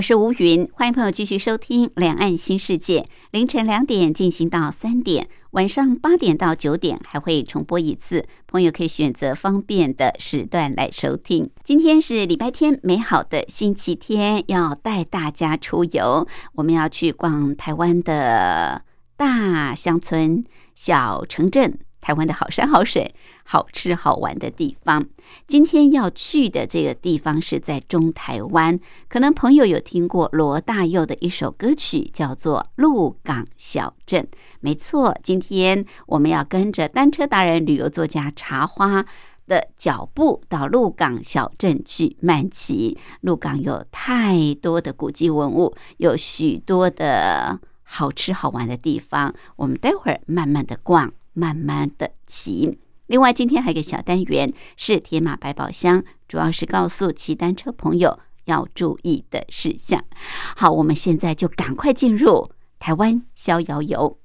我是吴云，欢迎朋友继续收听《两岸新世界》，凌晨两点进行到三点，晚上八点到九点还会重播一次，朋友可以选择方便的时段来收听。今天是礼拜天，美好的星期天，要带大家出游，我们要去逛台湾的大乡村、小城镇。台湾的好山好水、好吃好玩的地方，今天要去的这个地方是在中台湾。可能朋友有听过罗大佑的一首歌曲，叫做《鹿港小镇》。没错，今天我们要跟着单车达人、旅游作家茶花的脚步，到鹿港小镇去漫骑。鹿港有太多的古迹文物，有许多的好吃好玩的地方，我们待会儿慢慢的逛。慢慢的骑。另外，今天还有个小单元是铁马百宝箱，主要是告诉骑单车朋友要注意的事项。好，我们现在就赶快进入台湾逍遥游。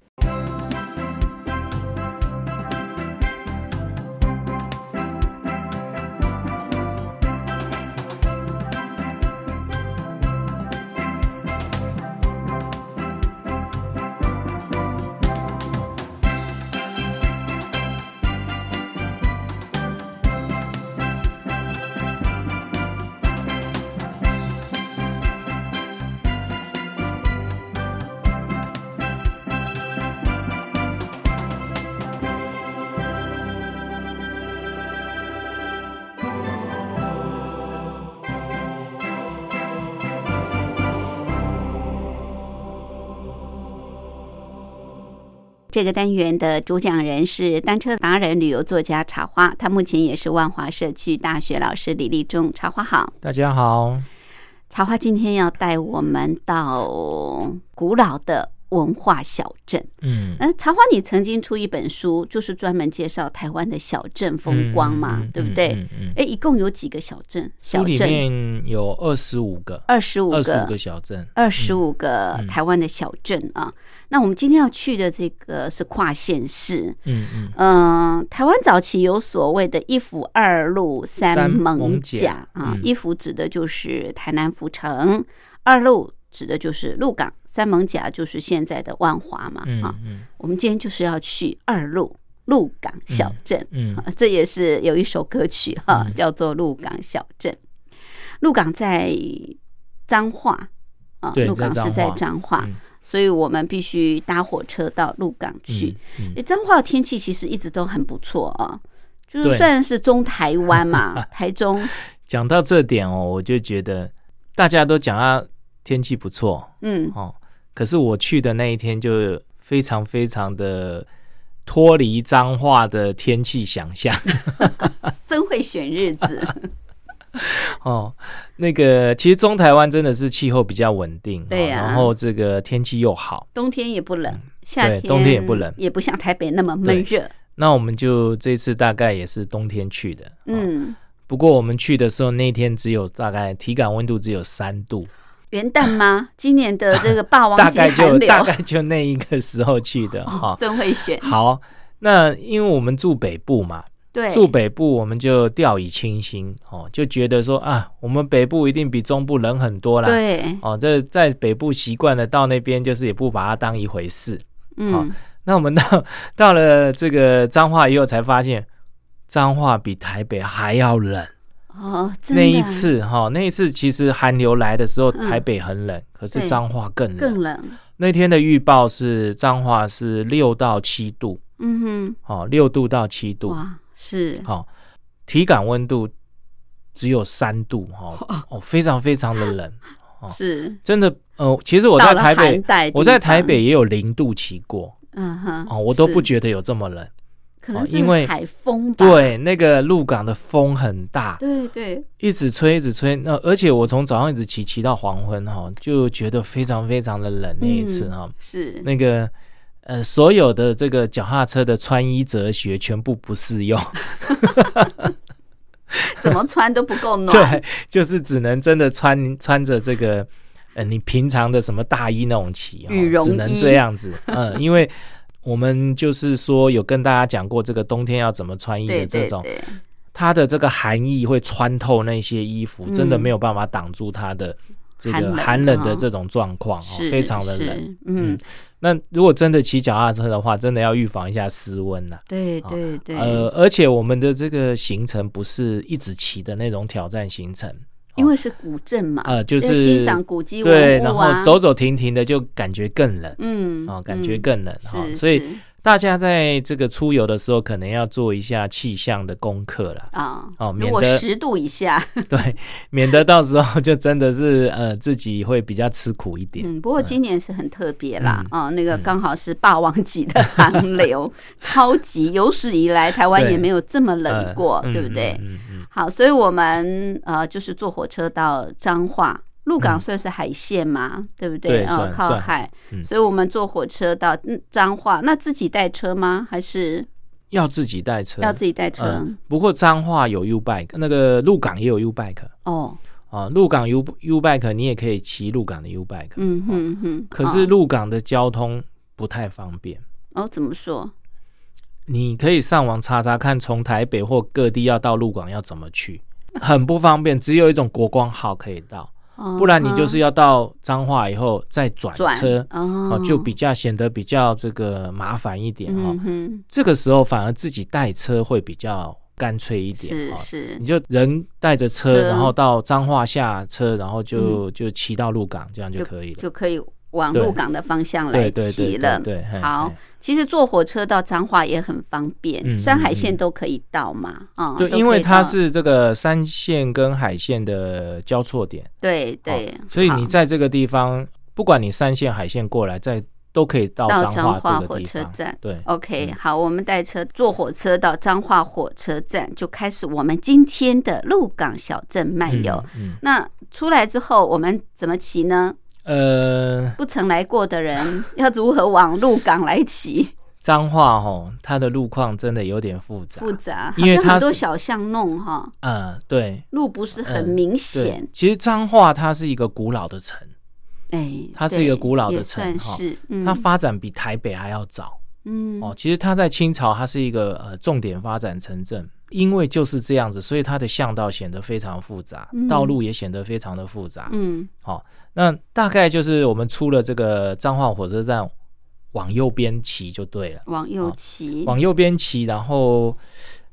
这个单元的主讲人是单车达人、旅游作家茶花，他目前也是万华社区大学老师李立忠。茶花好，大家好。茶花今天要带我们到古老的。文化小镇，嗯，那，茶花，你曾经出一本书，就是专门介绍台湾的小镇风光嘛，对不对？哎，一共有几个小镇？书里面有二十五个，二十五个，二十五个小镇，二十五个台湾的小镇啊。那我们今天要去的这个是跨县市，嗯嗯，嗯，台湾早期有所谓的一府二路三艋甲啊，一府指的就是台南府城，二路指的就是鹿港。三艋甲就是现在的万华嘛，哈，我们今天就是要去二路鹿港小镇，嗯，这也是有一首歌曲哈，叫做《鹿港小镇》。鹿港在彰化啊，鹿港是在彰化，所以我们必须搭火车到鹿港去。彰化的天气其实一直都很不错啊，就是算是中台湾嘛，台中。讲到这点哦，我就觉得大家都讲啊，天气不错，嗯，哦。可是我去的那一天就非常非常的脱离脏话的天气想象，真会选日子。哦。那个其实中台湾真的是气候比较稳定，对呀，然后这个天气又好，冬天也不冷，夏天冬天也不冷，也不像台北那么闷热。那我们就这次大概也是冬天去的，嗯，不过我们去的时候那天只有大概体感温度只有三度。元旦吗？今年的这个霸王节寒流，大概就那一个时候去的哈。真会选。好，那因为我们住北部嘛，对，住北部我们就掉以轻心哦，就觉得说啊，我们北部一定比中部冷很多啦。对，哦，这在北部习惯了，到那边就是也不把它当一回事。嗯，那我们到 到了这个彰化以后，才发现彰化比台北还要冷。哦，那一次哈，那一次其实寒流来的时候，台北很冷，可是彰化更冷。更冷。那天的预报是彰化是六到七度，嗯哼，哦，六度到七度，哇，是，好，体感温度只有三度，哈，哦，非常非常的冷，是，真的，呃，其实我在台北，我在台北也有零度骑过，嗯哼，哦，我都不觉得有这么冷。可能是因为海风吧。对，那个鹿港的风很大，对对，一直吹，一直吹。那而且我从早上一直骑骑到黄昏哈，就觉得非常非常的冷。那一次哈，是那个呃，所有的这个脚踏车的穿衣哲学全部不适用。怎么穿都不够暖，对，就是只能真的穿穿着这个，呃，你平常的什么大衣那种骑，羽绒只能这样子，嗯，因为我们就是说有跟大家讲过这个冬天要怎么穿衣的这种，它的这个寒意会穿透那些衣服，真的没有办法挡住它的这个寒冷的这种状况，非常的冷，嗯。那如果真的骑脚踏车的话，真的要预防一下失温呐。对对对。呃，而且我们的这个行程不是一直骑的那种挑战行程，因为是古镇嘛，呃，就是欣赏古迹啊。对，然后走走停停的，就感觉更冷。嗯，哦，感觉更冷哈，所以。大家在这个出游的时候，可能要做一下气象的功课了啊哦，免得十度以下，对，免得到时候 就真的是呃自己会比较吃苦一点。嗯，不过今年是很特别啦啊，那个刚好是霸王级的寒流，超级有史以来台湾也没有这么冷过，对不对？好，所以我们呃就是坐火车到彰化。鹿港算是海线嘛，对不对？啊，靠海，所以我们坐火车到彰化。那自己带车吗？还是要自己带车？要自己带车。不过彰化有 U bike，那个鹿港也有 U bike。哦，啊，鹿港 U U bike，你也可以骑鹿港的 U bike。嗯哼哼。可是鹿港的交通不太方便。哦，怎么说？你可以上网查查看，从台北或各地要到鹿港要怎么去，很不方便。只有一种国光号可以到。不然你就是要到彰化以后再转车，哦，就比较显得比较这个麻烦一点哈。这个时候反而自己带车会比较干脆一点，是是，你就人带着车，然后到彰化下车，然后就就骑到鹿港，这样就可以了，就可以。往鹿港的方向来骑了，对，好，其实坐火车到彰化也很方便，山海线都可以到嘛，啊，对，因为它是这个山线跟海线的交错点，对对，所以你在这个地方，不管你山线海线过来，在都可以到彰化火车站，对，OK，好，我们带车坐火车到彰化火车站，就开始我们今天的鹿港小镇漫游。那出来之后，我们怎么骑呢？呃，不曾来过的人 要如何往鹿港来骑？彰化哈，它的路况真的有点复杂，复杂，因为很多小巷弄哈。嗯，对，路不是很明显。其实彰化它是一个古老的城，哎，它是一个古老的城哈，它发展比台北还要早。嗯，哦，其实它在清朝，它是一个呃重点发展城镇。因为就是这样子，所以它的巷道显得非常复杂，道路也显得非常的复杂。嗯，好，那大概就是我们出了这个彰化火车站，往右边骑就对了。往右骑，往右边骑，然后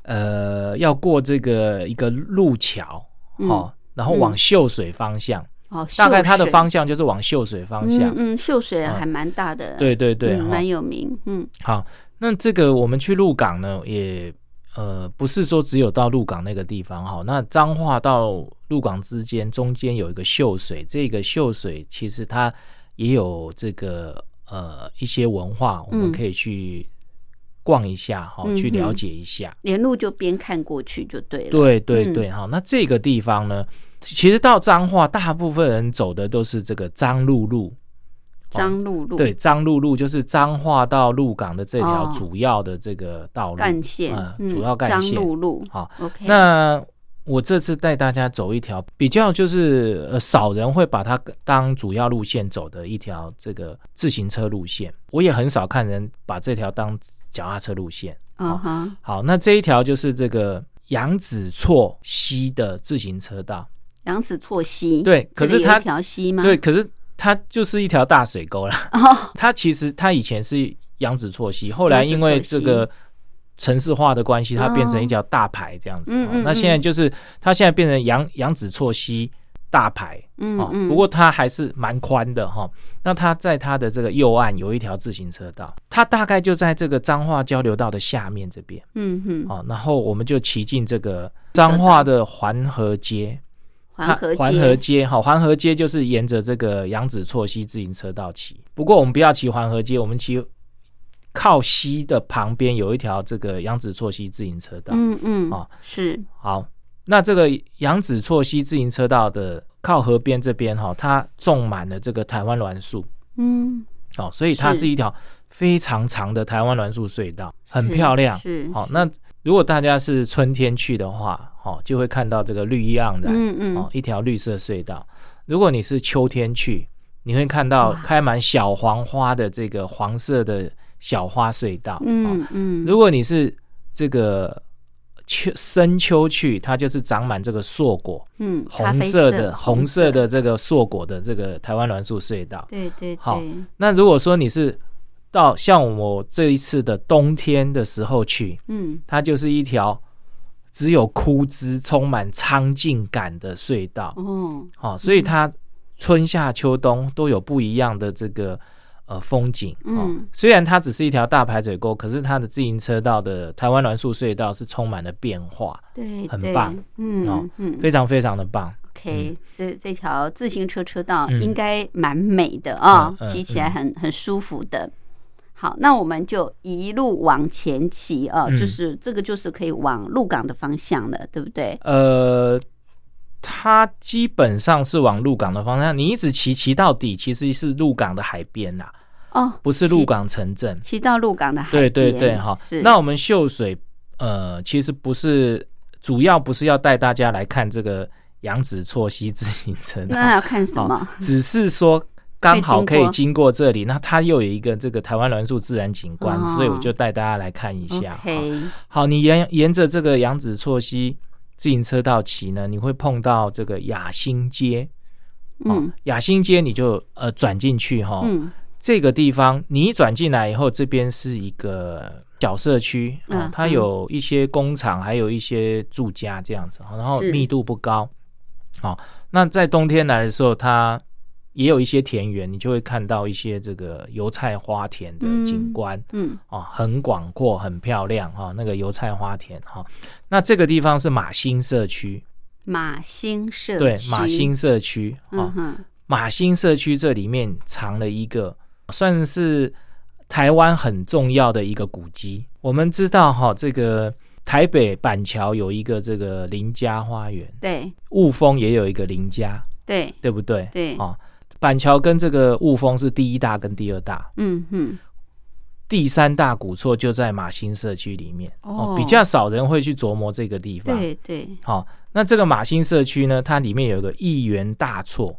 呃，要过这个一个路桥，好，然后往秀水方向。哦，大概它的方向就是往秀水方向。嗯，秀水还蛮大的。对对对，蛮有名。嗯，好，那这个我们去鹿港呢，也。呃，不是说只有到鹿港那个地方哈，那彰化到鹿港之间中间有一个秀水，这个秀水其实它也有这个呃一些文化，我们可以去逛一下哈，去了解一下。沿路就边看过去就对了。对对对，哈，那这个地方呢，其实到彰化，大部分人走的都是这个彰鹿路。彰鹿路对，张鹿路就是彰化到鹿港的这条主要的这个道路干线，主要干线。彰鹿路好，OK。那我这次带大家走一条比较就是呃少人会把它当主要路线走的一条这个自行车路线，我也很少看人把这条当脚踏车路线。嗯哼，好，那这一条就是这个杨子错溪的自行车道。杨子错溪对，可是它一条溪吗？对，可是。它就是一条大水沟了。哦，它其实它以前是扬子错溪，后来因为这个城市化的关系，它变成一条大排这样子。那现在就是它现在变成扬扬子错溪大排。嗯嗯。不过它还是蛮宽的哈。那它在它的这个右岸有一条自行车道，它大概就在这个彰化交流道的下面这边。嗯哼。哦，然后我们就骑进这个彰化的环河街。环河环河街，好，环河街就是沿着这个杨子错溪自行车道骑。不过我们不要骑环河街，我们骑靠西的旁边有一条这个杨子错溪自行车道。嗯嗯，啊，是好。那这个杨子错溪自行车道的靠河边这边哈，它种满了这个台湾栾树。嗯，哦，所以它是一条非常长的台湾栾树隧道，很漂亮。是好，那如果大家是春天去的话，哦，就会看到这个绿意盎然，嗯嗯，哦，一条绿色隧道。如果你是秋天去，你会看到开满小黄花的这个黄色的小花隧道。嗯嗯，如果你是这个。秋深秋去，它就是长满这个硕果，嗯，红色的红色的这个硕果的这个台湾栾树隧道，对对。好，那如果说你是到像我这一次的冬天的时候去，嗯，它就是一条只有枯枝、充满苍劲感的隧道，哦，好，所以它春夏秋冬都有不一样的这个。呃，风景嗯，虽然它只是一条大排水沟，可是它的自行车道的台湾栾树隧道是充满了变化，对，很棒，嗯哦嗯，非常非常的棒。OK，这这条自行车车道应该蛮美的啊，骑起来很很舒服的。好，那我们就一路往前骑啊，就是这个就是可以往鹿港的方向了，对不对？呃，它基本上是往鹿港的方向，你一直骑骑到底，其实是鹿港的海边呐。哦，不是鹿港城镇，骑到鹿港的海对对对，哈。是。那我们秀水，呃，其实不是主要，不是要带大家来看这个杨子错溪自行车。那要看什么？只是说刚好可以经过这里，那它又有一个这个台湾栾树自然景观，所以我就带大家来看一下。好，你沿沿着这个杨子错溪自行车道骑呢，你会碰到这个雅兴街。嗯，雅兴街你就呃转进去哈。嗯。这个地方，你一转进来以后，这边是一个小社区啊，它有一些工厂，还有一些住家这样子，然后密度不高。好，那在冬天来的时候，它也有一些田园，你就会看到一些这个油菜花田的景观，嗯，哦，很广阔，很漂亮哈，那个油菜花田哈。那这个地方是马新社区，马新社区对马新社区啊，马新社区这里面藏了一个。算是台湾很重要的一个古迹。我们知道哈，这个台北板桥有一个这个林家花园，对，雾峰也有一个林家，对，对不对？对，啊，板桥跟这个雾峰是第一大跟第二大，嗯哼，第三大古厝就在马新社区里面，哦，比较少人会去琢磨这个地方，对对。好，那这个马新社区呢，它里面有个亿元大厝。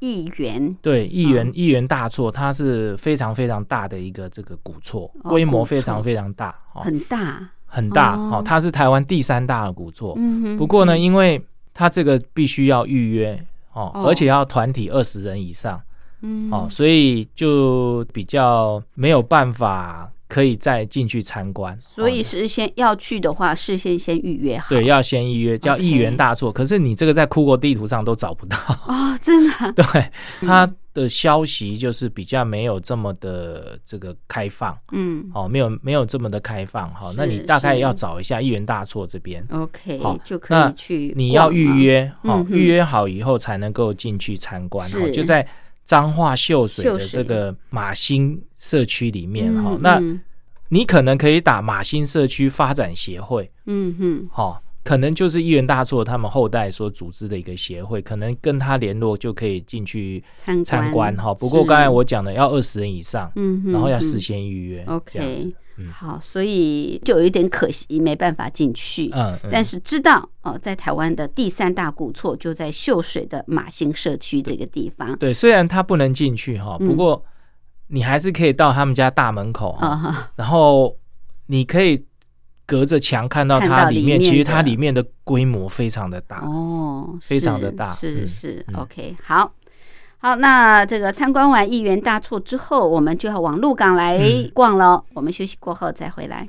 亿元对亿元亿元大错，它是非常非常大的一个这个古厝，规模非常非常大，很大。很大哦，它是台湾第三大的古错。不过呢，因为它这个必须要预约哦，而且要团体二十人以上，嗯哦，所以就比较没有办法。可以再进去参观，所以是先要去的话，事先先预约好。对，要先预约，叫一元大错。可是你这个在酷狗地图上都找不到 哦，真的。对，它的消息就是比较没有这么的这个开放，嗯，哦，没有没有这么的开放哈。那你大概要找一下一元大错这边，OK，好就可以去。你要预约，哦，预约好以后才能够进去参观。哦，就在。彰化秀水的这个马新社区里面哈，那你可能可以打马新社区发展协会，嗯哼，好，可能就是一元大作他们后代所组织的一个协会，可能跟他联络就可以进去参观哈。不过刚才我讲的要二十人以上，嗯，然后要事先预约，OK。好，所以就有一点可惜，没办法进去。嗯，但是知道哦，在台湾的第三大古厝就在秀水的马兴社区这个地方。对，虽然他不能进去哈，不过你还是可以到他们家大门口哈，然后你可以隔着墙看到它里面，其实它里面的规模非常的大哦，非常的大。是是，OK，好。好，那这个参观完一元大厝之后，我们就要往鹿港来逛了。我们休息过后再回来。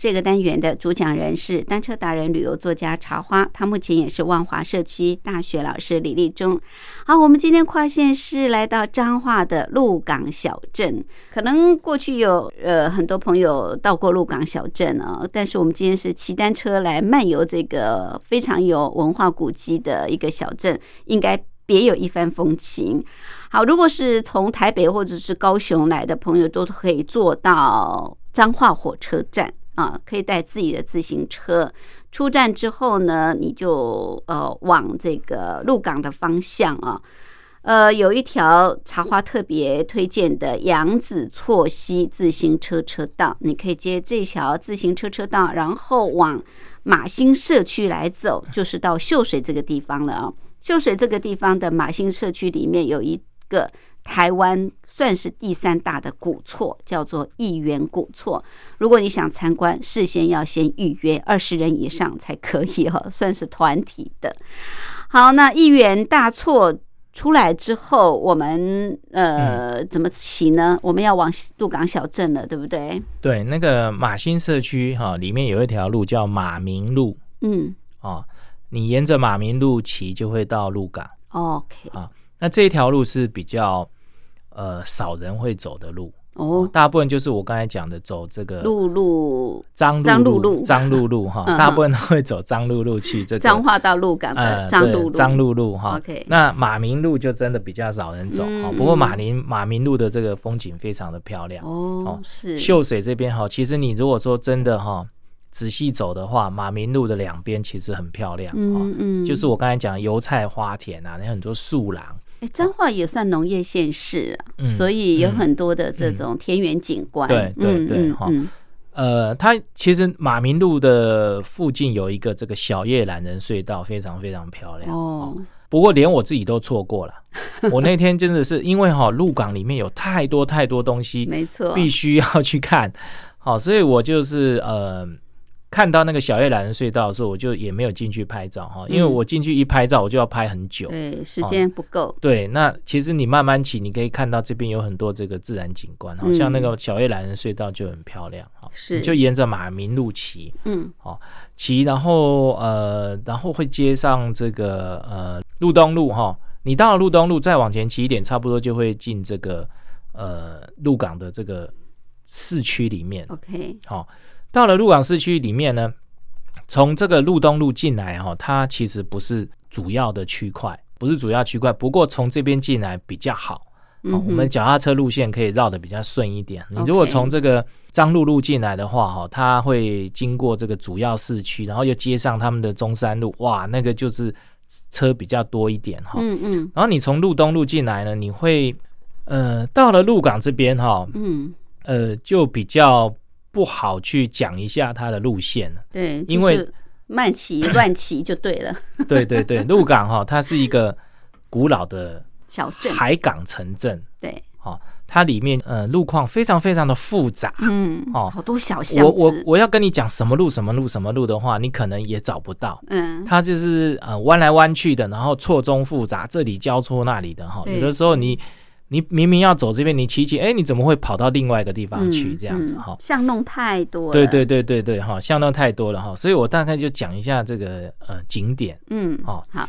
这个单元的主讲人是单车达人、旅游作家茶花，他目前也是万华社区大学老师李立忠。好，我们今天跨县市来到彰化的鹿港小镇，可能过去有呃很多朋友到过鹿港小镇啊，但是我们今天是骑单车来漫游这个非常有文化古迹的一个小镇，应该别有一番风情。好，如果是从台北或者是高雄来的朋友，都可以坐到彰化火车站。啊，可以带自己的自行车。出站之后呢，你就呃往这个鹿港的方向啊，呃有一条茶花特别推荐的杨子错溪自行车车道，你可以接这条自行车车道，然后往马兴社区来走，就是到秀水这个地方了啊。秀水这个地方的马兴社区里面有一个台湾。算是第三大的古厝，叫做一园古厝。如果你想参观，事先要先预约，二十人以上才可以哈，算是团体的。好，那一园大厝出来之后，我们呃怎么骑呢？我们要往鹿港小镇了，对不对？对，那个马新社区哈，里面有一条路叫马明路。嗯，哦，你沿着马明路骑就会到鹿港。OK，啊，那这一条路是比较。呃，少人会走的路。哦，大部分就是我刚才讲的走这个路。路张张路路。张路路哈，大部分都会走张路路去这个彰化到鹿港的张路路。张路路哈。OK，那马明路就真的比较少人走哈，不过马林马明路的这个风景非常的漂亮哦，是。秀水这边哈，其实你如果说真的哈仔细走的话，马明路的两边其实很漂亮嗯嗯，就是我刚才讲油菜花田啊，那很多树廊。哎，彰化也算农业县市啊，所以有很多的这种田园景观。对对对，哈，呃，它其实马明路的附近有一个这个小叶懒人隧道，非常非常漂亮哦。不过连我自己都错过了，我那天真的是因为哈鹿港里面有太多太多东西，没错，必须要去看，好，所以我就是呃。看到那个小叶懒人隧道的时候，我就也没有进去拍照哈，因为我进去一拍照，我就要拍很久，对，时间不够。对，那其实你慢慢骑，你可以看到这边有很多这个自然景观，好像那个小叶懒人隧道就很漂亮哈，是，就沿着马明路骑，嗯，好骑，然后呃，然后会接上这个呃路东路哈，你到了路东路再往前骑一点，差不多就会进这个呃鹿港的这个市区里面，OK，好。到了鹿港市区里面呢，从这个路东路进来哈，它其实不是主要的区块，不是主要区块。不过从这边进来比较好，我们脚踏车路线可以绕的比较顺一点。你如果从这个张路路进来的话哈，它会经过这个主要市区，然后又接上他们的中山路，哇，那个就是车比较多一点哈。嗯嗯。然后你从路东路进来呢，你会呃到了鹿港这边哈，嗯呃就比较。不好去讲一下它的路线对，因为慢骑乱骑就对了。对对对，鹿港哈，它是一个古老的小镇，海港城镇。对，好，它里面呃路况非常非常的复杂。嗯，哦，好多小巷我我我要跟你讲什么路什么路什么路的话，你可能也找不到。嗯，它就是呃弯来弯去的，然后错综复杂，这里交错那里的哈，有的时候你。你明明要走这边，你骑骑，哎，你怎么会跑到另外一个地方去？这样子哈，巷弄太多了。对对对对对，哈，巷弄太多了哈，所以我大概就讲一下这个呃景点。嗯，哦，好。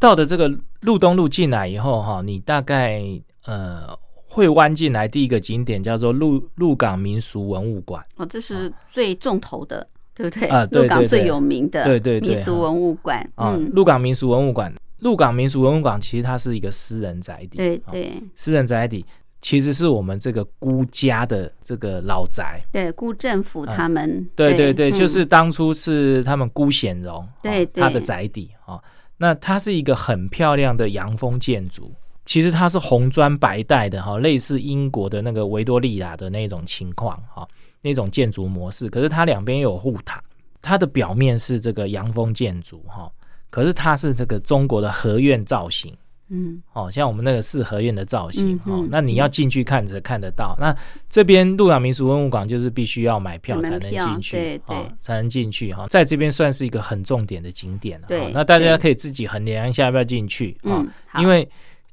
到的这个路东路进来以后哈，你大概呃会弯进来，第一个景点叫做鹿鹿港民俗文物馆。哦，这是最重头的，对不对？啊，鹿港最有名的，对对民俗文物馆。嗯，鹿港民俗文物馆。鹿港民俗文物馆其实它是一个私人宅邸，对对，私人宅邸其实是我们这个孤家的这个老宅，对，辜政府他们，对对对，就是当初是他们辜显荣，对他的宅邸啊。那它是一个很漂亮的洋风建筑，其实它是红砖白带的哈，类似英国的那个维多利亚的那种情况哈，那种建筑模式。可是它两边有护塔，它的表面是这个洋风建筑哈，可是它是这个中国的合院造型。嗯，哦，像我们那个四合院的造型，哦，那你要进去看才看得到。那这边鹿港民俗文物馆就是必须要买票才能进去，对对，才能进去哈。在这边算是一个很重点的景点了。对，那大家可以自己衡量一下要不要进去啊，因为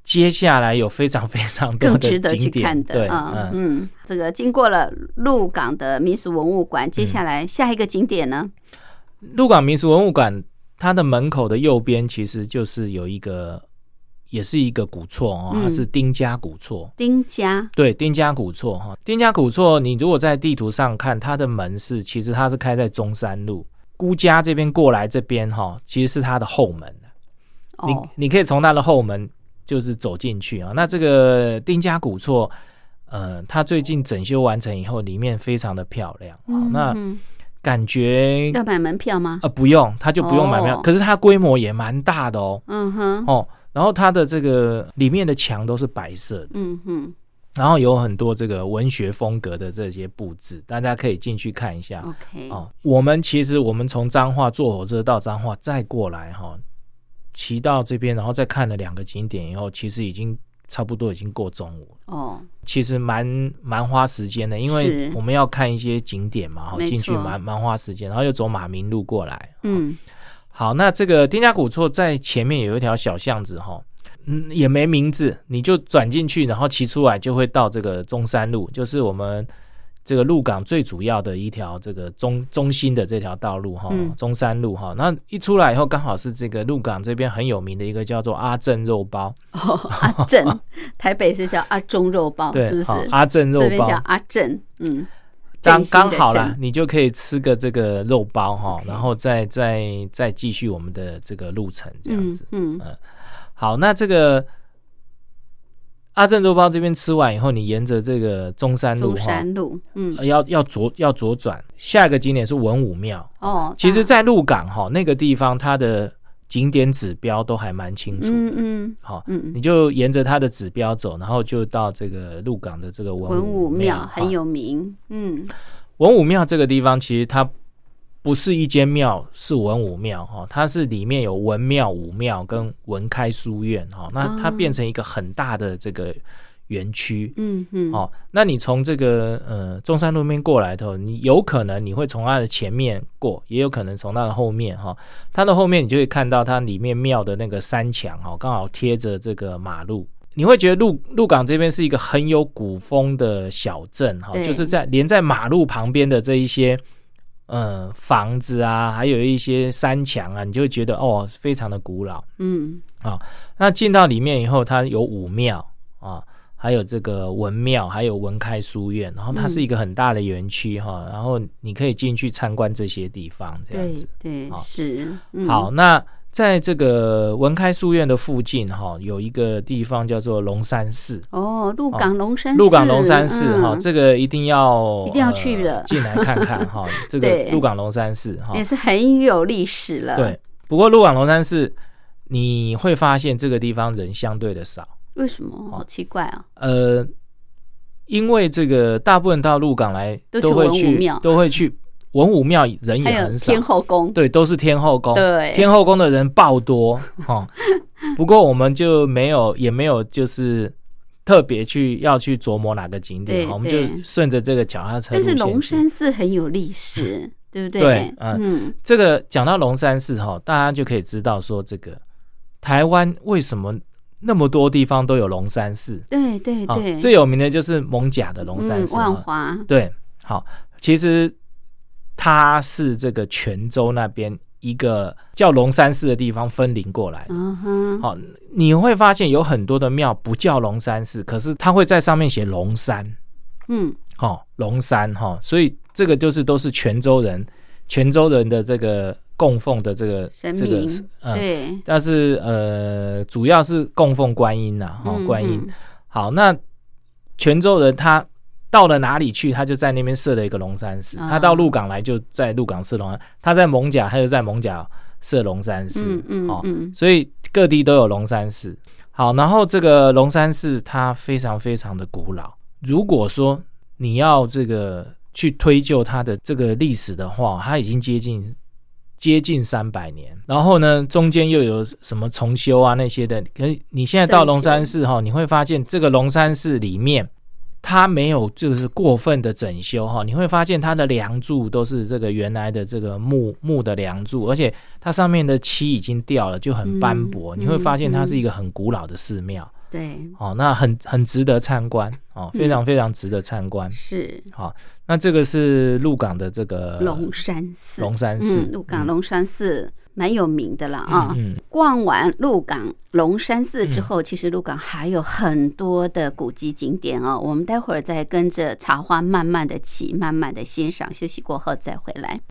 接下来有非常非常多的景点的。嗯，嗯，这个经过了鹿港的民俗文物馆，接下来下一个景点呢？鹿港民俗文物馆它的门口的右边其实就是有一个。也是一个古厝哦，它是丁家古厝。丁家对丁家古厝哈，丁家古厝，你如果在地图上看，它的门是其实它是开在中山路，孤家这边过来这边哈，其实是它的后门你你可以从它的后门就是走进去啊。那这个丁家古厝，呃，它最近整修完成以后，里面非常的漂亮啊。那感觉要买门票吗？呃，不用，他就不用买票。可是它规模也蛮大的哦。嗯哼哦。然后它的这个里面的墙都是白色的，嗯哼，然后有很多这个文学风格的这些布置，大家可以进去看一下。OK，哦，我们其实我们从彰化坐火车到彰化，再过来哈，骑到这边，然后再看了两个景点以后，其实已经差不多已经过中午哦，其实蛮蛮花时间的，因为我们要看一些景点嘛，哈，进去蛮蛮花时间，然后又走马明路过来，嗯。好，那这个丁家古厝在前面有一条小巷子哈，嗯，也没名字，你就转进去，然后骑出来就会到这个中山路，就是我们这个鹿港最主要的一条这个中中心的这条道路哈，中山路哈。那一出来以后，刚好是这个鹿港这边很有名的一个叫做阿正肉包，阿正，台北是叫阿中肉包，是不是？阿正肉包，这边叫阿正，嗯。刚刚好了，你就可以吃个这个肉包哈，然后再再再继续我们的这个路程这样子。嗯嗯，好，那这个阿正肉包这边吃完以后，你沿着这个中山路，中山路，嗯，要要左要左转，下一个景点是文武庙。哦，其实，在鹿港哈那个地方，它的。景点指标都还蛮清楚的，嗯嗯，好，嗯，你就沿着它的指标走，然后就到这个鹿港的这个文文武庙，很有名，嗯，文武庙这个地方其实它不是一间庙，是文武庙哈，它是里面有文庙、武庙跟文开书院哈，那它变成一个很大的这个。园区，嗯嗯，哦，那你从这个呃中山路面过来的后，你有可能你会从它的前面过，也有可能从它的后面哈。它的后面你就会看到它里面庙的那个山墙哈，刚好贴着这个马路，你会觉得鹿鹿港这边是一个很有古风的小镇哈，就是在连在马路旁边的这一些呃房子啊，还有一些山墙啊，你就会觉得哦非常的古老，嗯，啊，那进到里面以后，它有武庙啊。还有这个文庙，还有文开书院，然后它是一个很大的园区哈，然后你可以进去参观这些地方，这样子，对，是。好，那在这个文开书院的附近哈，有一个地方叫做龙山寺。哦，鹿港龙山寺，鹿港龙山寺哈，这个一定要一定要去的，进来看看哈。这个鹿港龙山寺哈，也是很有历史了。对，不过鹿港龙山寺你会发现这个地方人相对的少。为什么？好奇怪啊！呃，因为这个大部分到鹿港来都会去，都会去文武庙，人也很少。天后宫对，都是天后宫。对，天后宫的人爆多 哈。不过我们就没有，也没有就是特别去要去琢磨哪个景点，我们就顺着这个脚踏车。但是龙山寺很有历史，对不对？对，嗯，这个讲到龙山寺哈，大家就可以知道说，这个台湾为什么？那么多地方都有龙山寺，对对对，最有名的就是蒙甲的龙山寺，万华。对，好，其实它是这个泉州那边一个叫龙山寺的地方分灵过来。嗯哼，好，你会发现有很多的庙不叫龙山寺，可是它会在上面写龙山。嗯，好，龙山哈，所以这个就是都是泉州人，泉州人的这个。供奉的这个这个对，但是呃，主要是供奉观音呐，哈，观音。好，那泉州人他到了哪里去，他就在那边设了一个龙山寺。他到鹿港来就在鹿港设龙山，他在蒙甲他就在蒙甲设龙山寺。嗯嗯哦，所以各地都有龙山寺。好，然后这个龙山寺它非常非常的古老。如果说你要这个去推究它的这个历史的话，它已经接近接近三百年。然后呢，中间又有什么重修啊那些的？可你现在到龙山寺哈，你会发现这个龙山寺里面。它没有就是过分的整修哈，你会发现它的梁柱都是这个原来的这个木木的梁柱，而且它上面的漆已经掉了，就很斑驳。你会发现它是一个很古老的寺庙。对，哦，那很很值得参观哦，非常非常值得参观。是，好，那这个是鹿港的这个龙山寺，龙山寺，鹿港龙山寺。蛮有名的了啊！逛完鹿港龙山寺之后，其实鹿港还有很多的古迹景点哦。我们待会儿再跟着茶花慢慢的起，慢慢的欣赏。休息过后再回来。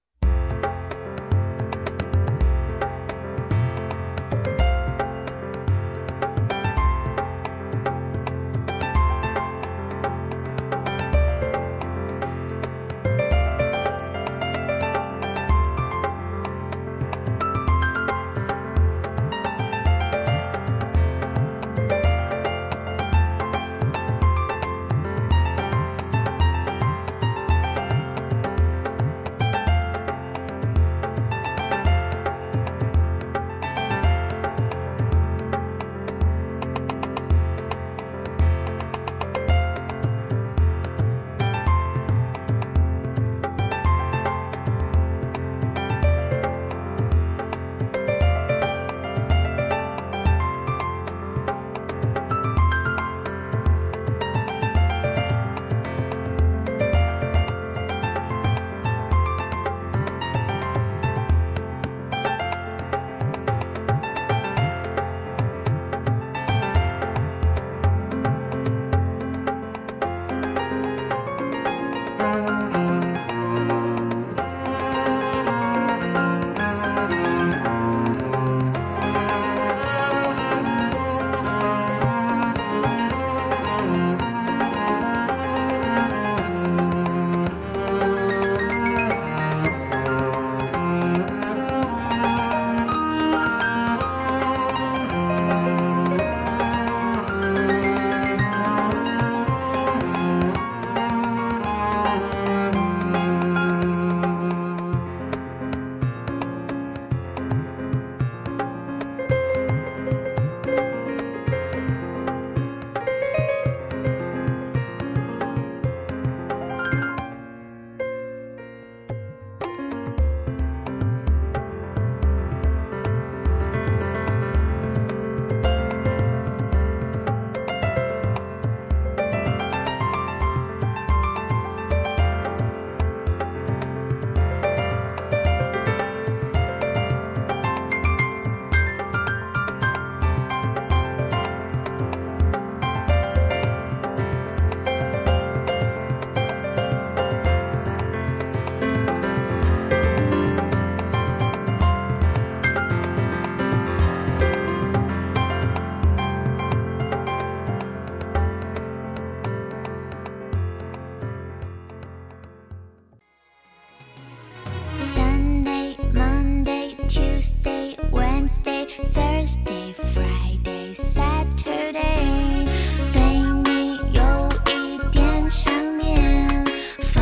Thursday，Friday，Saturday，对你有一点想念，放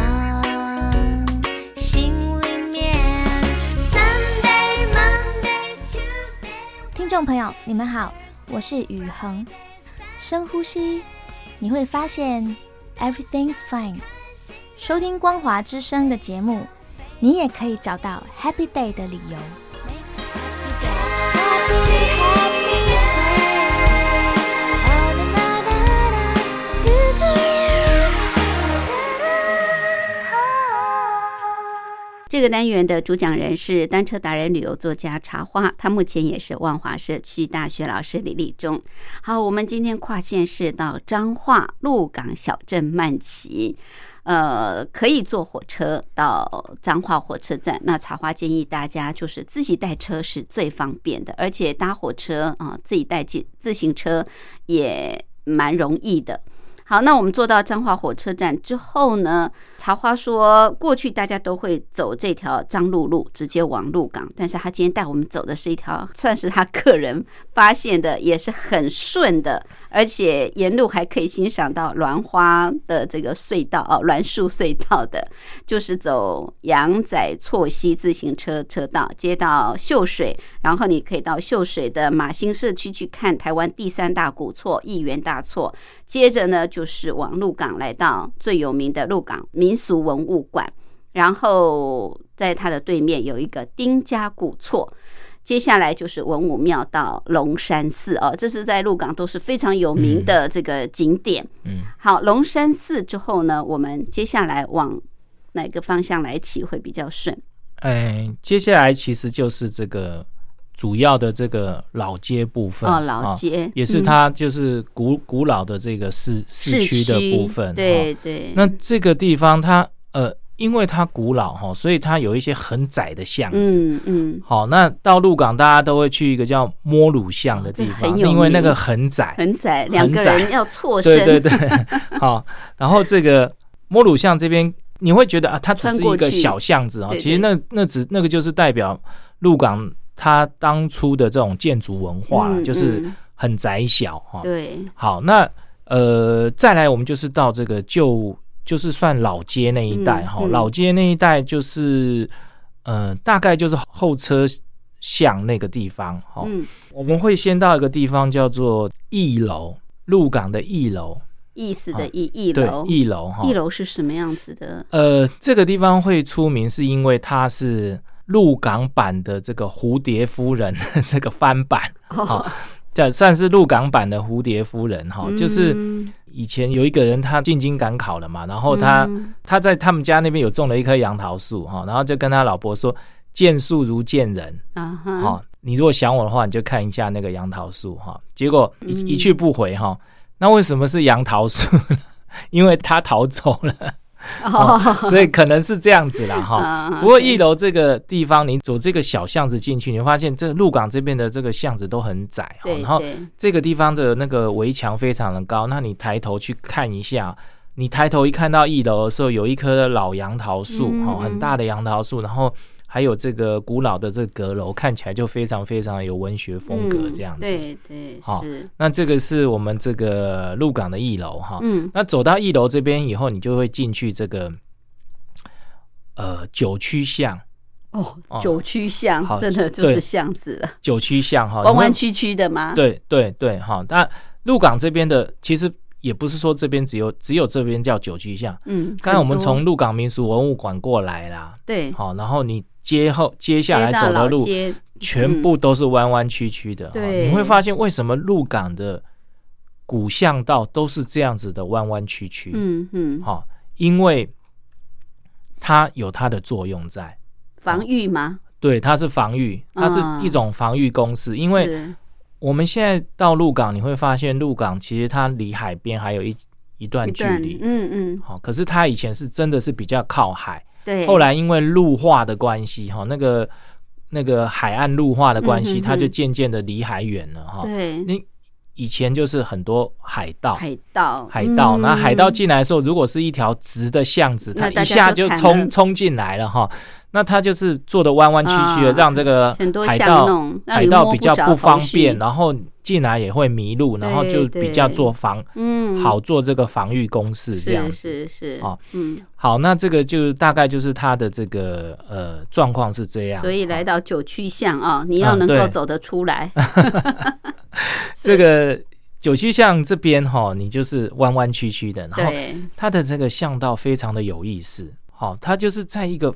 心里面。Sunday，Monday，Tuesday，听众朋友，你们好，我是宇恒，深呼吸，你会发现 everything's fine。收听光华之声的节目，你也可以找到 happy day 的理由。这个单元的主讲人是单车达人、旅游作家茶花，他目前也是万华社区大学老师李立忠。好，我们今天跨县市到彰化鹿港小镇慢骑，呃，可以坐火车到彰化火车站。那茶花建议大家就是自己带车是最方便的，而且搭火车啊，自己带自自行车也蛮容易的。好，那我们坐到彰化火车站之后呢？桃花说，过去大家都会走这条彰路路，直接往鹿港。但是他今天带我们走的是一条，算是他个人发现的，也是很顺的，而且沿路还可以欣赏到栾花的这个隧道哦，栾树隧道的，就是走羊仔错溪自行车车道，接到秀水，然后你可以到秀水的马兴社区去看台湾第三大古厝——义元大厝。接着呢，就是往鹿港来到最有名的鹿港民俗文物馆，然后在它的对面有一个丁家古厝。接下来就是文武庙到龙山寺哦，这是在鹿港都是非常有名的这个景点。嗯，好，龙山寺之后呢，我们接下来往哪个方向来骑会比较顺？哎，接下来其实就是这个。主要的这个老街部分哦，老街也是它就是古古老的这个市市区的部分，对对。那这个地方它呃，因为它古老哈，所以它有一些很窄的巷子，嗯嗯。好，那到鹿港大家都会去一个叫摸乳巷的地方，因为那个很窄，很窄，两个人要错身，对对对。好，然后这个摸乳巷这边你会觉得啊，它只是一个小巷子啊，其实那那只那个就是代表鹿港。它当初的这种建筑文化就是很窄小哈。对，好，那呃，再来我们就是到这个旧，就是算老街那一带哈。老街那一带就是，呃，大概就是候车巷那个地方哈。嗯，我们会先到一个地方叫做一楼，鹿港的一楼，意思的一一楼，一楼哈。一楼是什么样子的？呃，这个地方会出名是因为它是。鹿港版的这个蝴蝶夫人 这个翻版，好，这算是鹿港版的蝴蝶夫人哈。就是以前有一个人他进京赶考了嘛，然后他他在他们家那边有种了一棵杨桃树哈，然后就跟他老婆说：“见树如见人啊，哈，你如果想我的话，你就看一下那个杨桃树哈。”结果一一去不回哈。那为什么是杨桃树？因为他逃走了。哦，所以可能是这样子啦，哈。不过一楼这个地方，你走这个小巷子进去，你会发现这鹿港这边的这个巷子都很窄，然后这个地方的那个围墙非常的高。那你抬头去看一下，你抬头一看到一楼的时候，有一棵老杨桃树，哈，很大的杨桃树，然后。还有这个古老的这个阁楼，看起来就非常非常有文学风格这样子。对对，好。那这个是我们这个鹿港的一楼哈。嗯。那走到一楼这边以后，你就会进去这个呃九曲巷。哦，九曲巷真的就是巷子了。九曲巷哈，弯弯曲曲的吗？对对对，哈。那鹿港这边的其实也不是说这边只有只有这边叫九曲巷。嗯。刚才我们从鹿港民俗文物馆过来啦。对。好，然后你。接后接下来走的路，全部都是弯弯曲曲的。对，你会发现为什么鹿港的古巷道都是这样子的弯弯曲曲？嗯嗯，好，因为它有它的作用在防御吗？对，它是防御，它是一种防御公式。因为我们现在到鹿港，你会发现鹿港其实它离海边还有一一段距离。嗯嗯，好，可是它以前是真的是比较靠海。对，后来因为陆化的关系，哈，那个那个海岸陆化的关系，它就渐渐的离海远了，哈。对，你以前就是很多海盗，海盗，海盗，那海盗进来的时候，如果是一条直的巷子，它一下就冲冲进来了，哈。那他就是做的弯弯曲曲的，让这个海盗海盗比较不方便，然后进来也会迷路，然后就比较做防，嗯，好做这个防御攻势这样是是。啊，嗯，好，那这个就大概就是他的这个呃状况是这样。所以来到九曲巷啊，你要能够走得出来。这个九曲巷这边哈，你就是弯弯曲曲的，然后它的这个巷道非常的有意思，好，它就是在一个。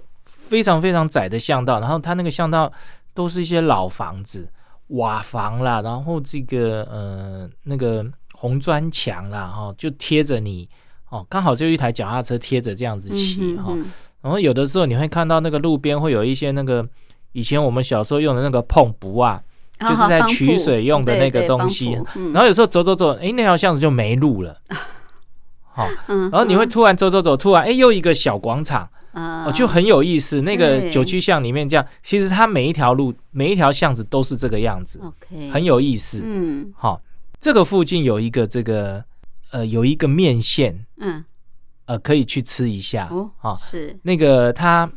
非常非常窄的巷道，然后它那个巷道都是一些老房子、瓦房啦，然后这个呃那个红砖墙啦，哈，就贴着你哦，刚好就一台脚踏车贴着这样子骑哈。然后有的时候你会看到那个路边会有一些那个以前我们小时候用的那个碰布啊，就是在取水用的那个东西。然后有时候走走走，哎，那条巷子就没路了。好，然后你会突然走走走，突然哎又一个小广场。哦，就很有意思。那个九曲巷里面这样，其实它每一条路、每一条巷子都是这个样子，OK，很有意思。嗯，好，这个附近有一个这个呃有一个面线，嗯，呃可以去吃一下。哦，啊是。那个它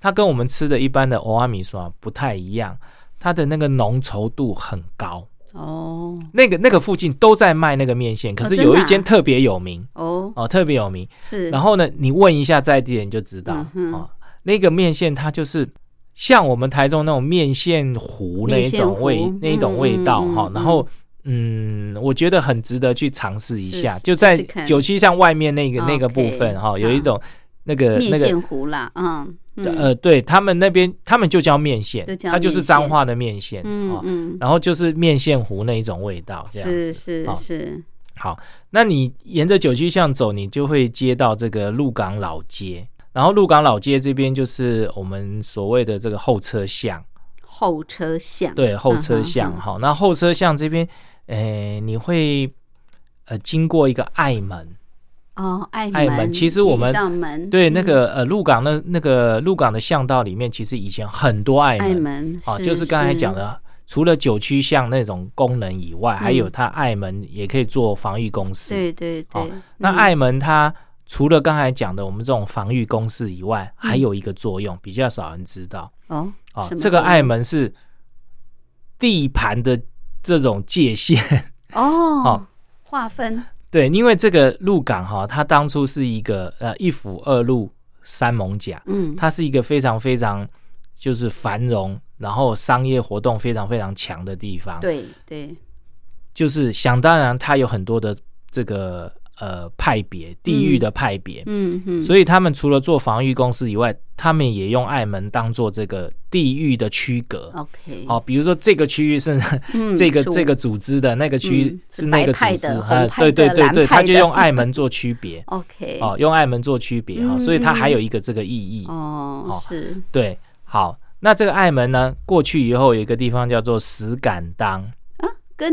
它跟我们吃的一般的欧阿米刷不太一样，它的那个浓稠度很高哦。那个那个附近都在卖那个面线，可是有一间特别有名哦。哦特别有名。是。然后呢，你问一下在地人就知道哦，那个面线它就是像我们台中那种面线糊那一种味那一种味道哈，然后。嗯，我觉得很值得去尝试一下，就在九七巷外面那个那个部分哈，有一种那个面线糊啦，嗯，呃，对他们那边他们就叫面线，它就是脏话的面线，嗯嗯，然后就是面线糊那一种味道，这样。是是是。好，那你沿着九曲巷走，你就会接到这个鹿港老街，然后鹿港老街这边就是我们所谓的这个后车巷，后车巷，对，后车巷，好，那后车巷这边。诶，你会呃经过一个爱门哦，爱门。其实我们对那个呃鹿港那那个鹿港的巷道里面，其实以前很多爱门，哦，就是刚才讲的，除了九曲巷那种功能以外，还有它爱门也可以做防御公式。对对对。那爱门它除了刚才讲的我们这种防御公式以外，还有一个作用比较少人知道哦。哦，这个爱门是地盘的。这种界限哦，好 划分对，因为这个鹿港哈，它当初是一个呃一府二路三艋甲，嗯，它是一个非常非常就是繁荣，然后商业活动非常非常强的地方，对对，就是想当然，它有很多的这个。呃，派别地域的派别，嗯嗯，所以他们除了做防御公司以外，他们也用爱门当做这个地域的区隔。OK，好，比如说这个区域是 这个这个组织的，那个区域是那个组织，啊，对对对对，他就用爱门做区别。OK，哦，用爱门做区别哈，所以它还有一个这个意义。哦，是，对，好，那这个爱门呢，过去以后有一个地方叫做石敢当。啊，跟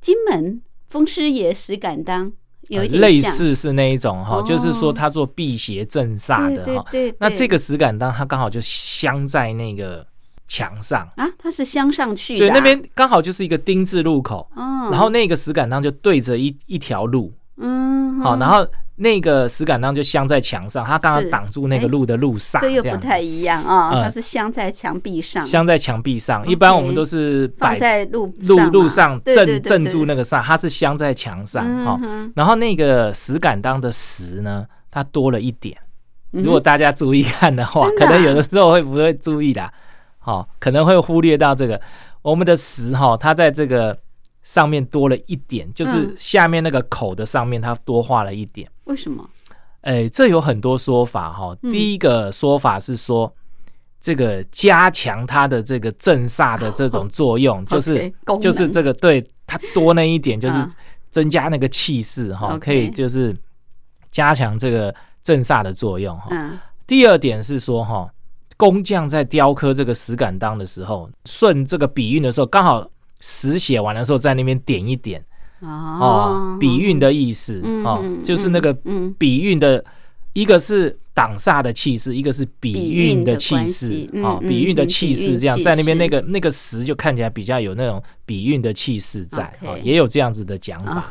金门风师爷石敢当。有类似是那一种哈，就是说他做辟邪镇煞的哈。对，那这个石敢当它刚好就镶在那个墙上啊，它是镶上去的。对，那边刚好就是一个丁字路口，然后那个石敢当就对着一一条路。嗯，好，然后那个石敢当就镶在墙上，它刚好挡住那个路的路上，这又不太一样啊。它是镶在墙壁上，镶在墙壁上。一般我们都是摆在路路路上镇镇住那个上，它是镶在墙上。哈，然后那个石敢当的石呢，它多了一点。如果大家注意看的话，可能有的时候会不会注意的，好，可能会忽略到这个我们的石哈，它在这个。上面多了一点，就是下面那个口的上面，它多画了一点。为什么？哎，这有很多说法哈。第一个说法是说，这个加强它的这个镇煞的这种作用，就是 就是这个对它多那一点，就是增加那个气势哈，可以就是加强这个镇煞的作用哈。第二点是说哈，工匠在雕刻这个石敢当的时候，顺这个笔韵的时候，刚好。石写完的时候，在那边点一点哦，比韵的意思哦，就是那个比韵的，一个是挡煞的气势，一个是比韵的气势啊，笔韵的气势这样在那边那个那个石就看起来比较有那种比韵的气势在啊，也有这样子的讲法。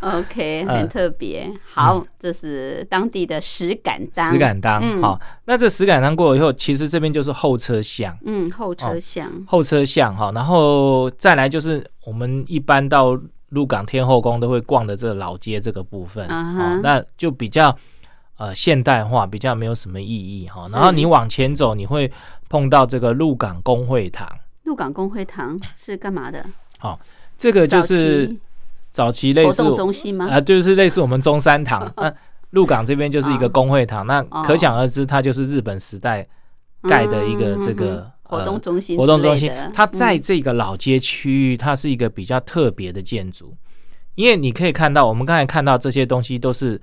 OK，很特别。好，这是当地的石敢当，石敢当。好，那这石敢当过以后，其实这边就是后车厢。嗯，后车厢，后车厢哈，然后再来就是我们一般到鹿港天后宫都会逛的这个老街这个部分啊，那就比较。呃，现代化比较没有什么意义哈。然后你往前走，你会碰到这个鹿港公会堂。鹿港公会堂是干嘛的？好，这个就是早期类似中心吗？啊，就是类似我们中山堂。那鹿港这边就是一个公会堂，那可想而知，它就是日本时代盖的一个这个活动中心。活动中心，它在这个老街区域，它是一个比较特别的建筑，因为你可以看到，我们刚才看到这些东西都是。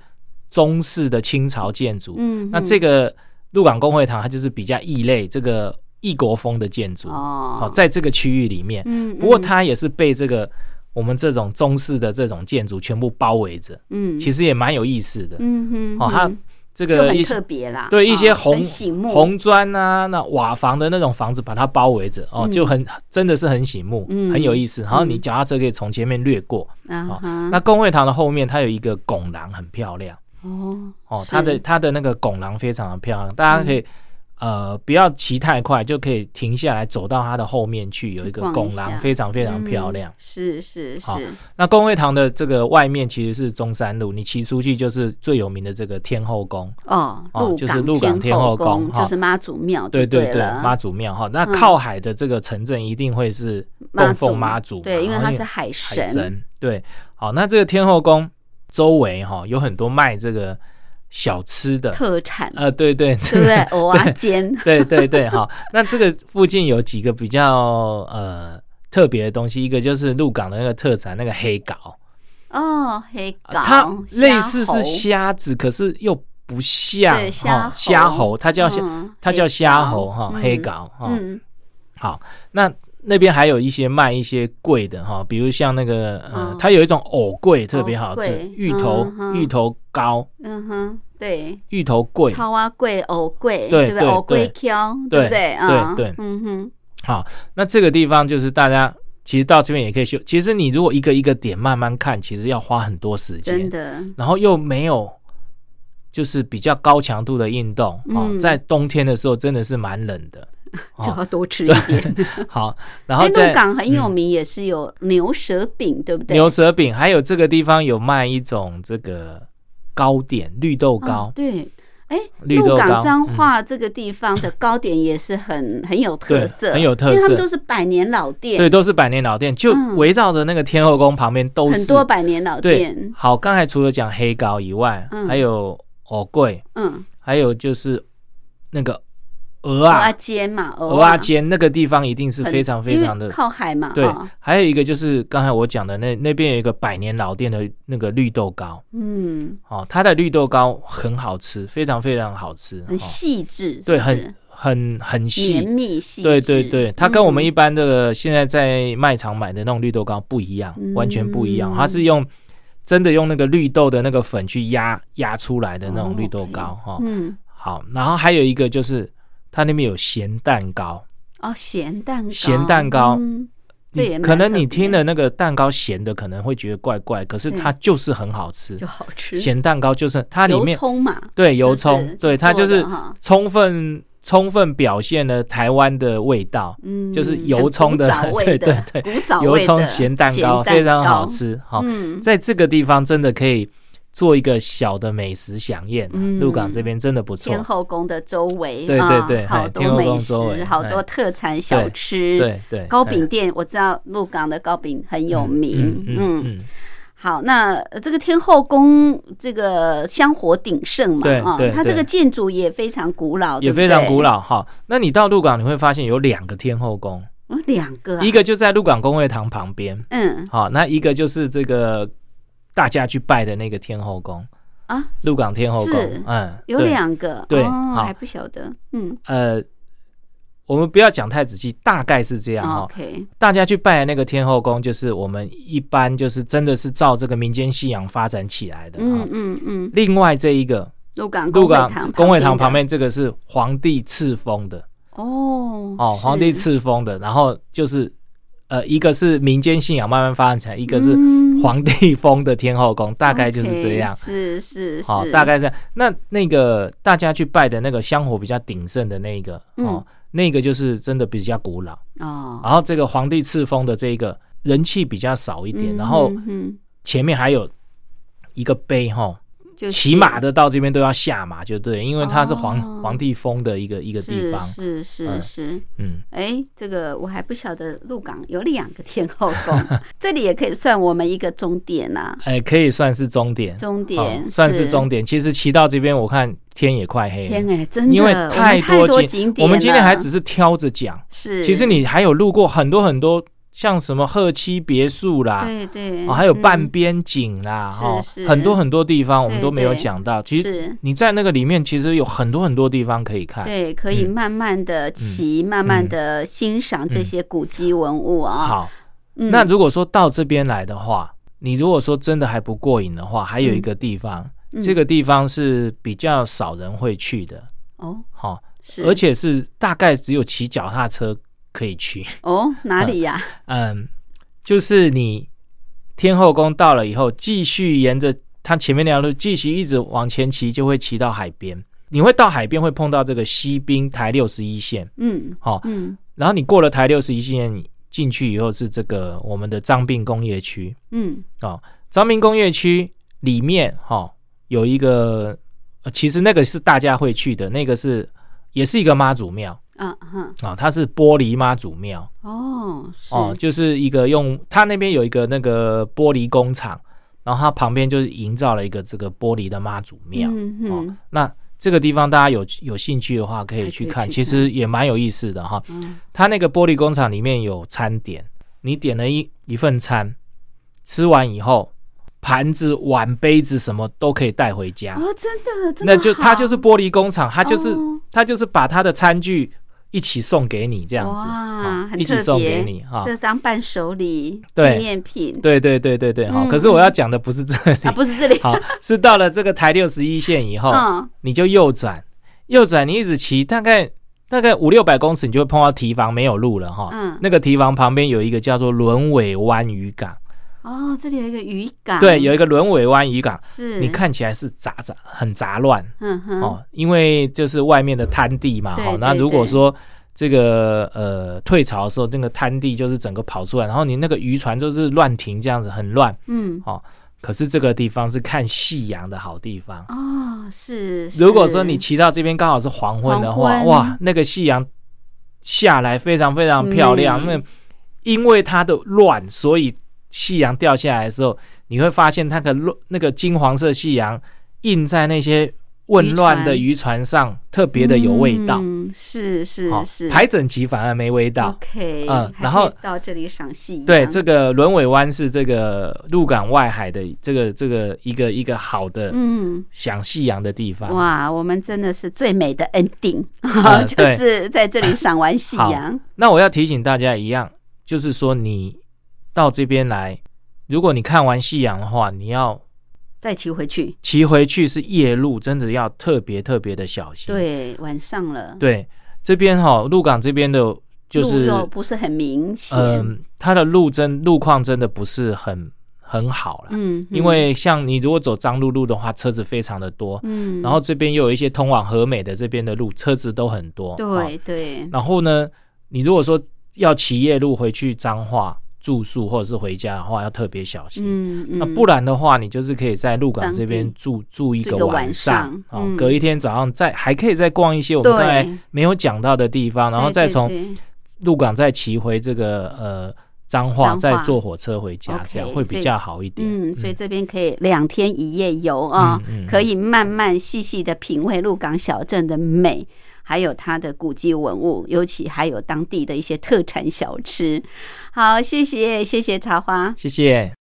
中式的清朝建筑，嗯，那这个鹿港公会堂它就是比较异类，这个异国风的建筑哦，好，在这个区域里面，嗯，不过它也是被这个我们这种中式的这种建筑全部包围着，嗯，其实也蛮有意思的，嗯哼，哦，它这个一特别啦，对一些红红砖啊，那瓦房的那种房子把它包围着哦，就很真的是很醒目，很有意思。然后你脚踏车可以从前面掠过啊。那公会堂的后面它有一个拱廊，很漂亮哦哦，它的它的那个拱廊非常的漂亮，大家可以。呃，不要骑太快，就可以停下来，走到它的后面去，有一个拱廊，非常非常漂亮。是是是。那公会堂的这个外面其实是中山路，你骑出去就是最有名的这个天后宫哦，就是鹿港天后宫，就是妈祖庙。对对对，妈祖庙哈。那靠海的这个城镇一定会是供奉妈祖，对，因为它是海神。对，好，那这个天后宫周围哈有很多卖这个。小吃的。特产，呃，对对 对不对？蚵仔煎，对对对，好。那这个附近有几个比较呃特别的东西，一个就是鹿港的那个特产，那个黑膏。哦，黑膏，它类似是虾子，可是又不像虾虾猴，它叫虾，它叫虾猴哈，黑膏哈。好，那那边还有一些卖一些贵的哈，比如像那个呃，它有一种藕桂特别好吃，芋头芋头糕。嗯哼。对，芋头桂、超啊桂、藕桂，对不对？藕桂挑，对不对？对对，嗯哼。好，那这个地方就是大家其实到这边也可以修。其实你如果一个一个点慢慢看，其实要花很多时间，真的。然后又没有就是比较高强度的运动哦，在冬天的时候真的是蛮冷的，就要多吃 一点。好，然后在鹿港很有名，也是有牛舌饼，对不对？牛舌饼，还有这个地方有卖一种这个。糕点绿豆糕，对，哎，鹿港彰化这个地方的糕点也是很很有特色，很有特色，因为他们都是百年老店，对，都是百年老店，就围绕着那个天后宫旁边都是很多百年老店。好，刚才除了讲黑糕以外，还有藕桂，嗯，还有就是那个。鹅啊。煎嘛，鹅啊煎那个地方一定是非常非常的靠海嘛。对，还有一个就是刚才我讲的那那边有一个百年老店的那个绿豆糕，嗯，哦，它的绿豆糕很好吃，非常非常好吃，很细致，对，很很很细。绵密细，对对对，它跟我们一般的现在在卖场买的那种绿豆糕不一样，完全不一样，它是用真的用那个绿豆的那个粉去压压出来的那种绿豆糕哈，嗯，好，然后还有一个就是。它那边有咸蛋糕。哦，咸蛋糕，咸蛋糕，这也可能你听的那个蛋糕咸的，可能会觉得怪怪，可是它就是很好吃，就好吃。咸蛋糕就是它里面葱嘛，对，油葱，对，它就是充分充分表现了台湾的味道，嗯，就是油葱的，对对 对，油葱咸蛋糕非常好吃，好，在这个地方真的可以。做一个小的美食飨宴，鹿港这边真的不错。天后宫的周围，对对对，好多美食，好多特产小吃。对对，糕饼店我知道鹿港的糕饼很有名。嗯，好，那这个天后宫这个香火鼎盛嘛，啊，它这个建筑也非常古老，也非常古老。哈，那你到鹿港你会发现有两个天后宫，两个，一个就在鹿港公会堂旁边，嗯，好，那一个就是这个。大家去拜的那个天后宫啊，鹿港天后宫，嗯，有两个，对，还不晓得，嗯，呃，我们不要讲太仔细，大概是这样哈。OK，大家去拜的那个天后宫，就是我们一般就是真的是照这个民间信仰发展起来的，嗯嗯嗯。另外这一个鹿港鹿港公会堂旁边这个是皇帝赐封的，哦哦，皇帝赐封的，然后就是。呃，一个是民间信仰慢慢发展起来，一个是皇帝封的天后宫，大概就是这样。是是，好，大概是那那个大家去拜的那个香火比较鼎盛的那个哦，那个就是真的比较古老哦。然后这个皇帝赐封的这个人气比较少一点，然后前面还有一个碑哈。骑马的到这边都要下马，就对，因为它是皇皇帝封的一个一个地方。是是是，嗯，哎，这个我还不晓得，鹿港有两个天后宫，这里也可以算我们一个终点呐。哎，可以算是终点，终点算是终点。其实骑到这边，我看天也快黑了。天哎，真的，因为太多景点，我们今天还只是挑着讲。是，其实你还有路过很多很多。像什么鹤栖别墅啦，对对，哦，还有半边景啦，哈，很多很多地方我们都没有讲到。其实你在那个里面，其实有很多很多地方可以看。对，可以慢慢的骑，慢慢的欣赏这些古迹文物啊。好，那如果说到这边来的话，你如果说真的还不过瘾的话，还有一个地方这个地方是比较少人会去的。哦。好，是，而且是大概只有骑脚踏车可以去。哦，哪里呀？嗯，就是你天后宫到了以后，继续沿着它前面那条路继续一直往前骑，就会骑到海边。你会到海边会碰到这个西滨台六十一线。嗯，好，嗯，然后你过了台六十一线进去以后是这个我们的张滨工业区。嗯，哦，张滨工业区里面哈。有一个，其实那个是大家会去的，那个是也是一个妈祖庙，嗯哼，啊，它是玻璃妈祖庙，哦，哦，就是一个用它那边有一个那个玻璃工厂，然后它旁边就是营造了一个这个玻璃的妈祖庙，嗯哦，那这个地方大家有有兴趣的话可以去看，其实也蛮有意思的哈，它那个玻璃工厂里面有餐点，你点了一一份餐，吃完以后。盘子、碗、杯子什么都可以带回家。哦，真的，那就它就是玻璃工厂，它就是它就是把它的餐具一起送给你这样子，哇，一起送给你哈，这当伴手礼纪念品，对对对对对，哈。可是我要讲的不是这里，不是这里，好，是到了这个台六十一线以后，你就右转，右转，你一直骑，大概大概五六百公尺，你就会碰到堤防没有路了哈。嗯，那个堤防旁边有一个叫做轮尾湾渔港。哦，这里有一个渔港，对，有一个轮尾湾渔港，是。你看起来是杂杂很杂乱，嗯哼，哦，因为就是外面的滩地嘛，哦，那如果说这个呃退潮的时候，那个滩地就是整个跑出来，然后你那个渔船就是乱停这样子，很乱，嗯，哦，可是这个地方是看夕阳的好地方。哦，是，如果说你骑到这边刚好是黄昏的话，哇，那个夕阳下来非常非常漂亮，那因为它的乱，所以。夕阳掉下来的时候，你会发现它的那个金黄色夕阳映在那些混乱的渔船上，特别的有味道。嗯是是是，排整齐反而没味道。OK，嗯，然后到这里赏夕阳。对，这个轮尾湾是这个鹿港外海的这个这个一个一个好的嗯赏夕阳的地方。哇，我们真的是最美的 ending，就是在这里赏完夕阳。那我要提醒大家一样，就是说你。到这边来，如果你看完夕阳的话，你要再骑回去。骑回去是夜路，真的要特别特别的小心。对，晚上了。对，这边哈，鹿港这边的，就是不是很明显。嗯，它的路真路况真的不是很很好了。嗯，因为像你如果走张路路的话，车子非常的多。嗯，然后这边又有一些通往和美的这边的路，车子都很多。对对。然后呢，你如果说要骑夜路回去彰化。住宿或者是回家的话，要特别小心。嗯嗯，那不然的话，你就是可以在鹿港这边住住一个晚上，哦，隔一天早上再还可以再逛一些我们刚才没有讲到的地方，然后再从鹿港再骑回这个呃彰化，再坐火车回家，这样会比较好一点。嗯，所以这边可以两天一夜游啊，可以慢慢细细的品味鹿港小镇的美。还有它的古迹文物，尤其还有当地的一些特产小吃。好，谢谢，谢谢茶花，谢谢。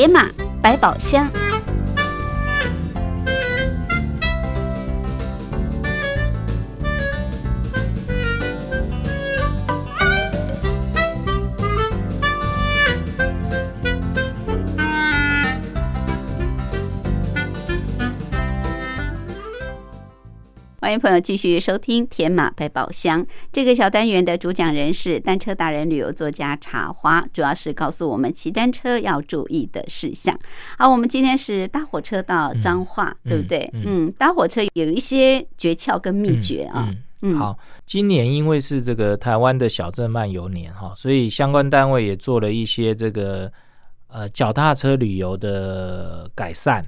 野马百宝箱。欢迎朋友继续收听《天马百宝箱》这个小单元的主讲人是单车达人、旅游作家茶花，主要是告诉我们骑单车要注意的事项。好，我们今天是搭火车到彰化，对不对？嗯，搭火车有一些诀窍跟秘诀啊。嗯，好，今年因为是这个台湾的小镇漫游年哈，所以相关单位也做了一些这个呃脚踏车旅游的改善。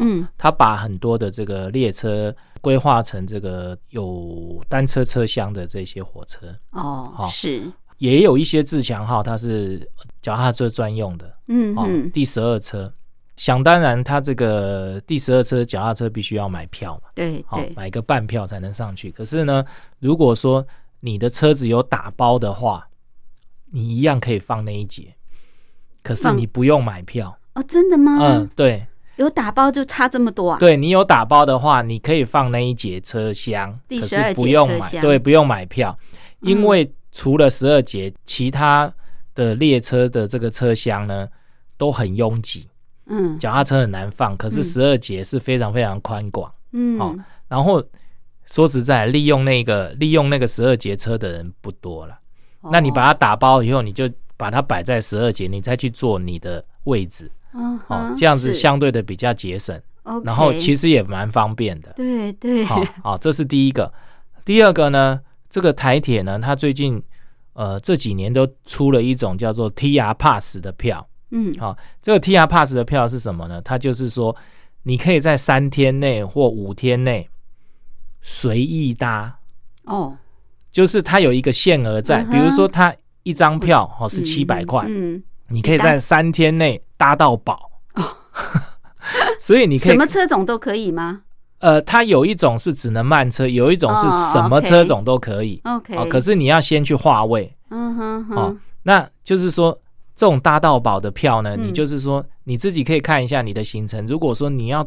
嗯，他把很多的这个列车规划成这个有单车车厢的这些火车哦，好是，也有一些自强号，它是脚踏车专用的，嗯嗯，第十二车，想当然，它这个第十二车脚踏车必须要买票嘛，对对，买个半票才能上去。可是呢，如果说你的车子有打包的话，你一样可以放那一节，可是你不用买票。哦，真的吗？嗯，对。有打包就差这么多啊？对你有打包的话，你可以放那一节车厢，第十二节车厢，对，不用买票，因为除了十二节，其他的列车的这个车厢呢都很拥挤，嗯，脚踏车很难放，可是十二节是非常非常宽广，嗯，好，然后说实在，利用那个利用那个十二节车的人不多了，那你把它打包以后，你就把它摆在十二节，你再去坐你的位置。哦，这样子相对的比较节省，然后其实也蛮方便的。对对，好，好，这是第一个。第二个呢，这个台铁呢，它最近呃这几年都出了一种叫做 T R Pass 的票。嗯，好，这个 T R Pass 的票是什么呢？它就是说，你可以在三天内或五天内随意搭。哦，就是它有一个限额在，比如说它一张票哦是七百块。嗯。你可以在三天内搭到宝哦，所以你可以什么车种都可以吗？呃，它有一种是只能慢车，有一种是什么车种都可以。OK，可是你要先去划位。嗯哼哼。哦，那就是说这种搭到宝的票呢，你就是说你自己可以看一下你的行程。如果说你要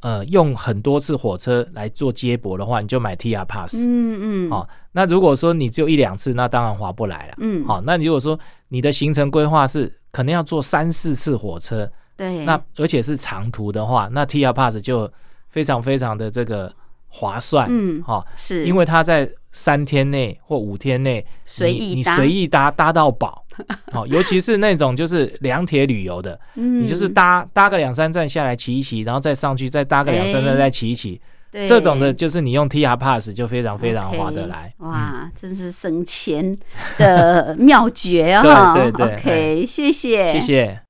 呃用很多次火车来做接驳的话，你就买 T R Pass。嗯嗯。哦，那如果说你只有一两次，那当然划不来了。嗯。好，那如果说你的行程规划是可能要坐三四次火车，对，那而且是长途的话，那 T R Pass 就非常非常的这个划算，嗯，哈，是。因为它在三天内或五天内随意你随意搭搭到饱，好，尤其是那种就是两铁旅游的，嗯，你就是搭搭个两三站下来骑一骑，然后再上去再搭个两三站再骑一骑。这种的，就是你用 T R Pass 就非常非常划得来。哇，真是省钱的妙诀啊！对对对，OK，谢谢，谢谢。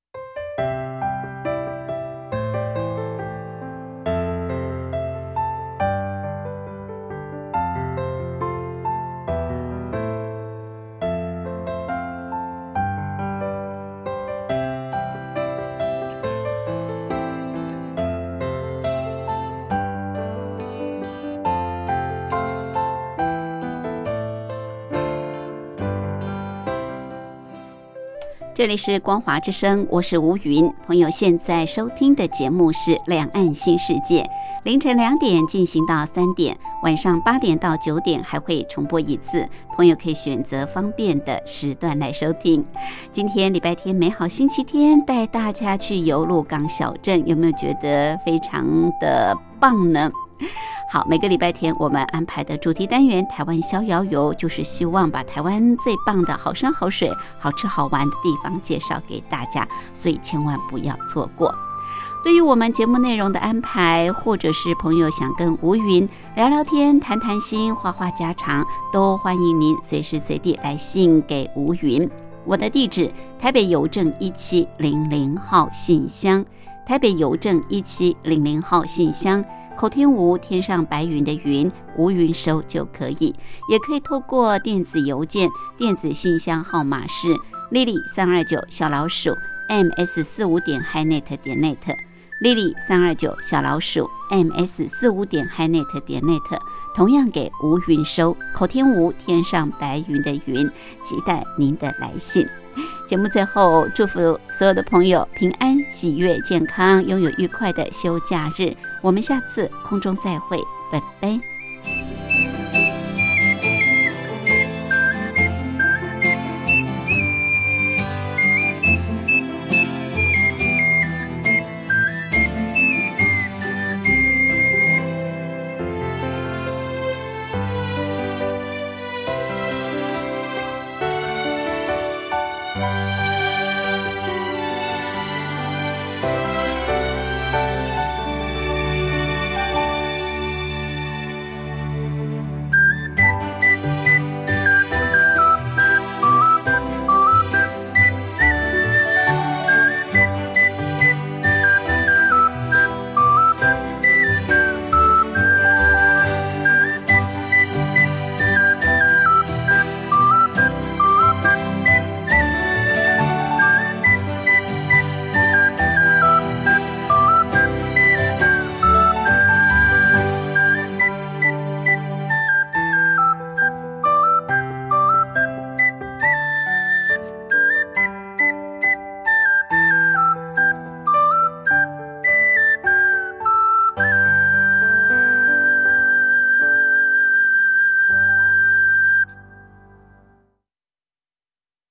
这里是光华之声，我是吴云。朋友现在收听的节目是《两岸新世界》，凌晨两点进行到三点，晚上八点到九点还会重播一次。朋友可以选择方便的时段来收听。今天礼拜天，美好星期天，带大家去游鹿港小镇，有没有觉得非常的棒呢？好，每个礼拜天我们安排的主题单元“台湾逍遥游”，就是希望把台湾最棒的好山好水、好吃好玩的地方介绍给大家，所以千万不要错过。对于我们节目内容的安排，或者是朋友想跟吴云聊聊天、谈谈心、话话家常，都欢迎您随时随地来信给吴云。我的地址：台北邮政一七零零号信箱，台北邮政一七零零号信箱。口天吴，天上白云的云，吴云收就可以，也可以透过电子邮件，电子信箱号码是 lily 三二九小老鼠 ms 四五点 hinet 点 net。Lily 三二九小老鼠 ms 四五点 hinet 点 net，同样给吴云收口天吴天上白云的云，期待您的来信。节目最后，祝福所有的朋友平安、喜悦、健康，拥有愉快的休假日。我们下次空中再会，拜拜。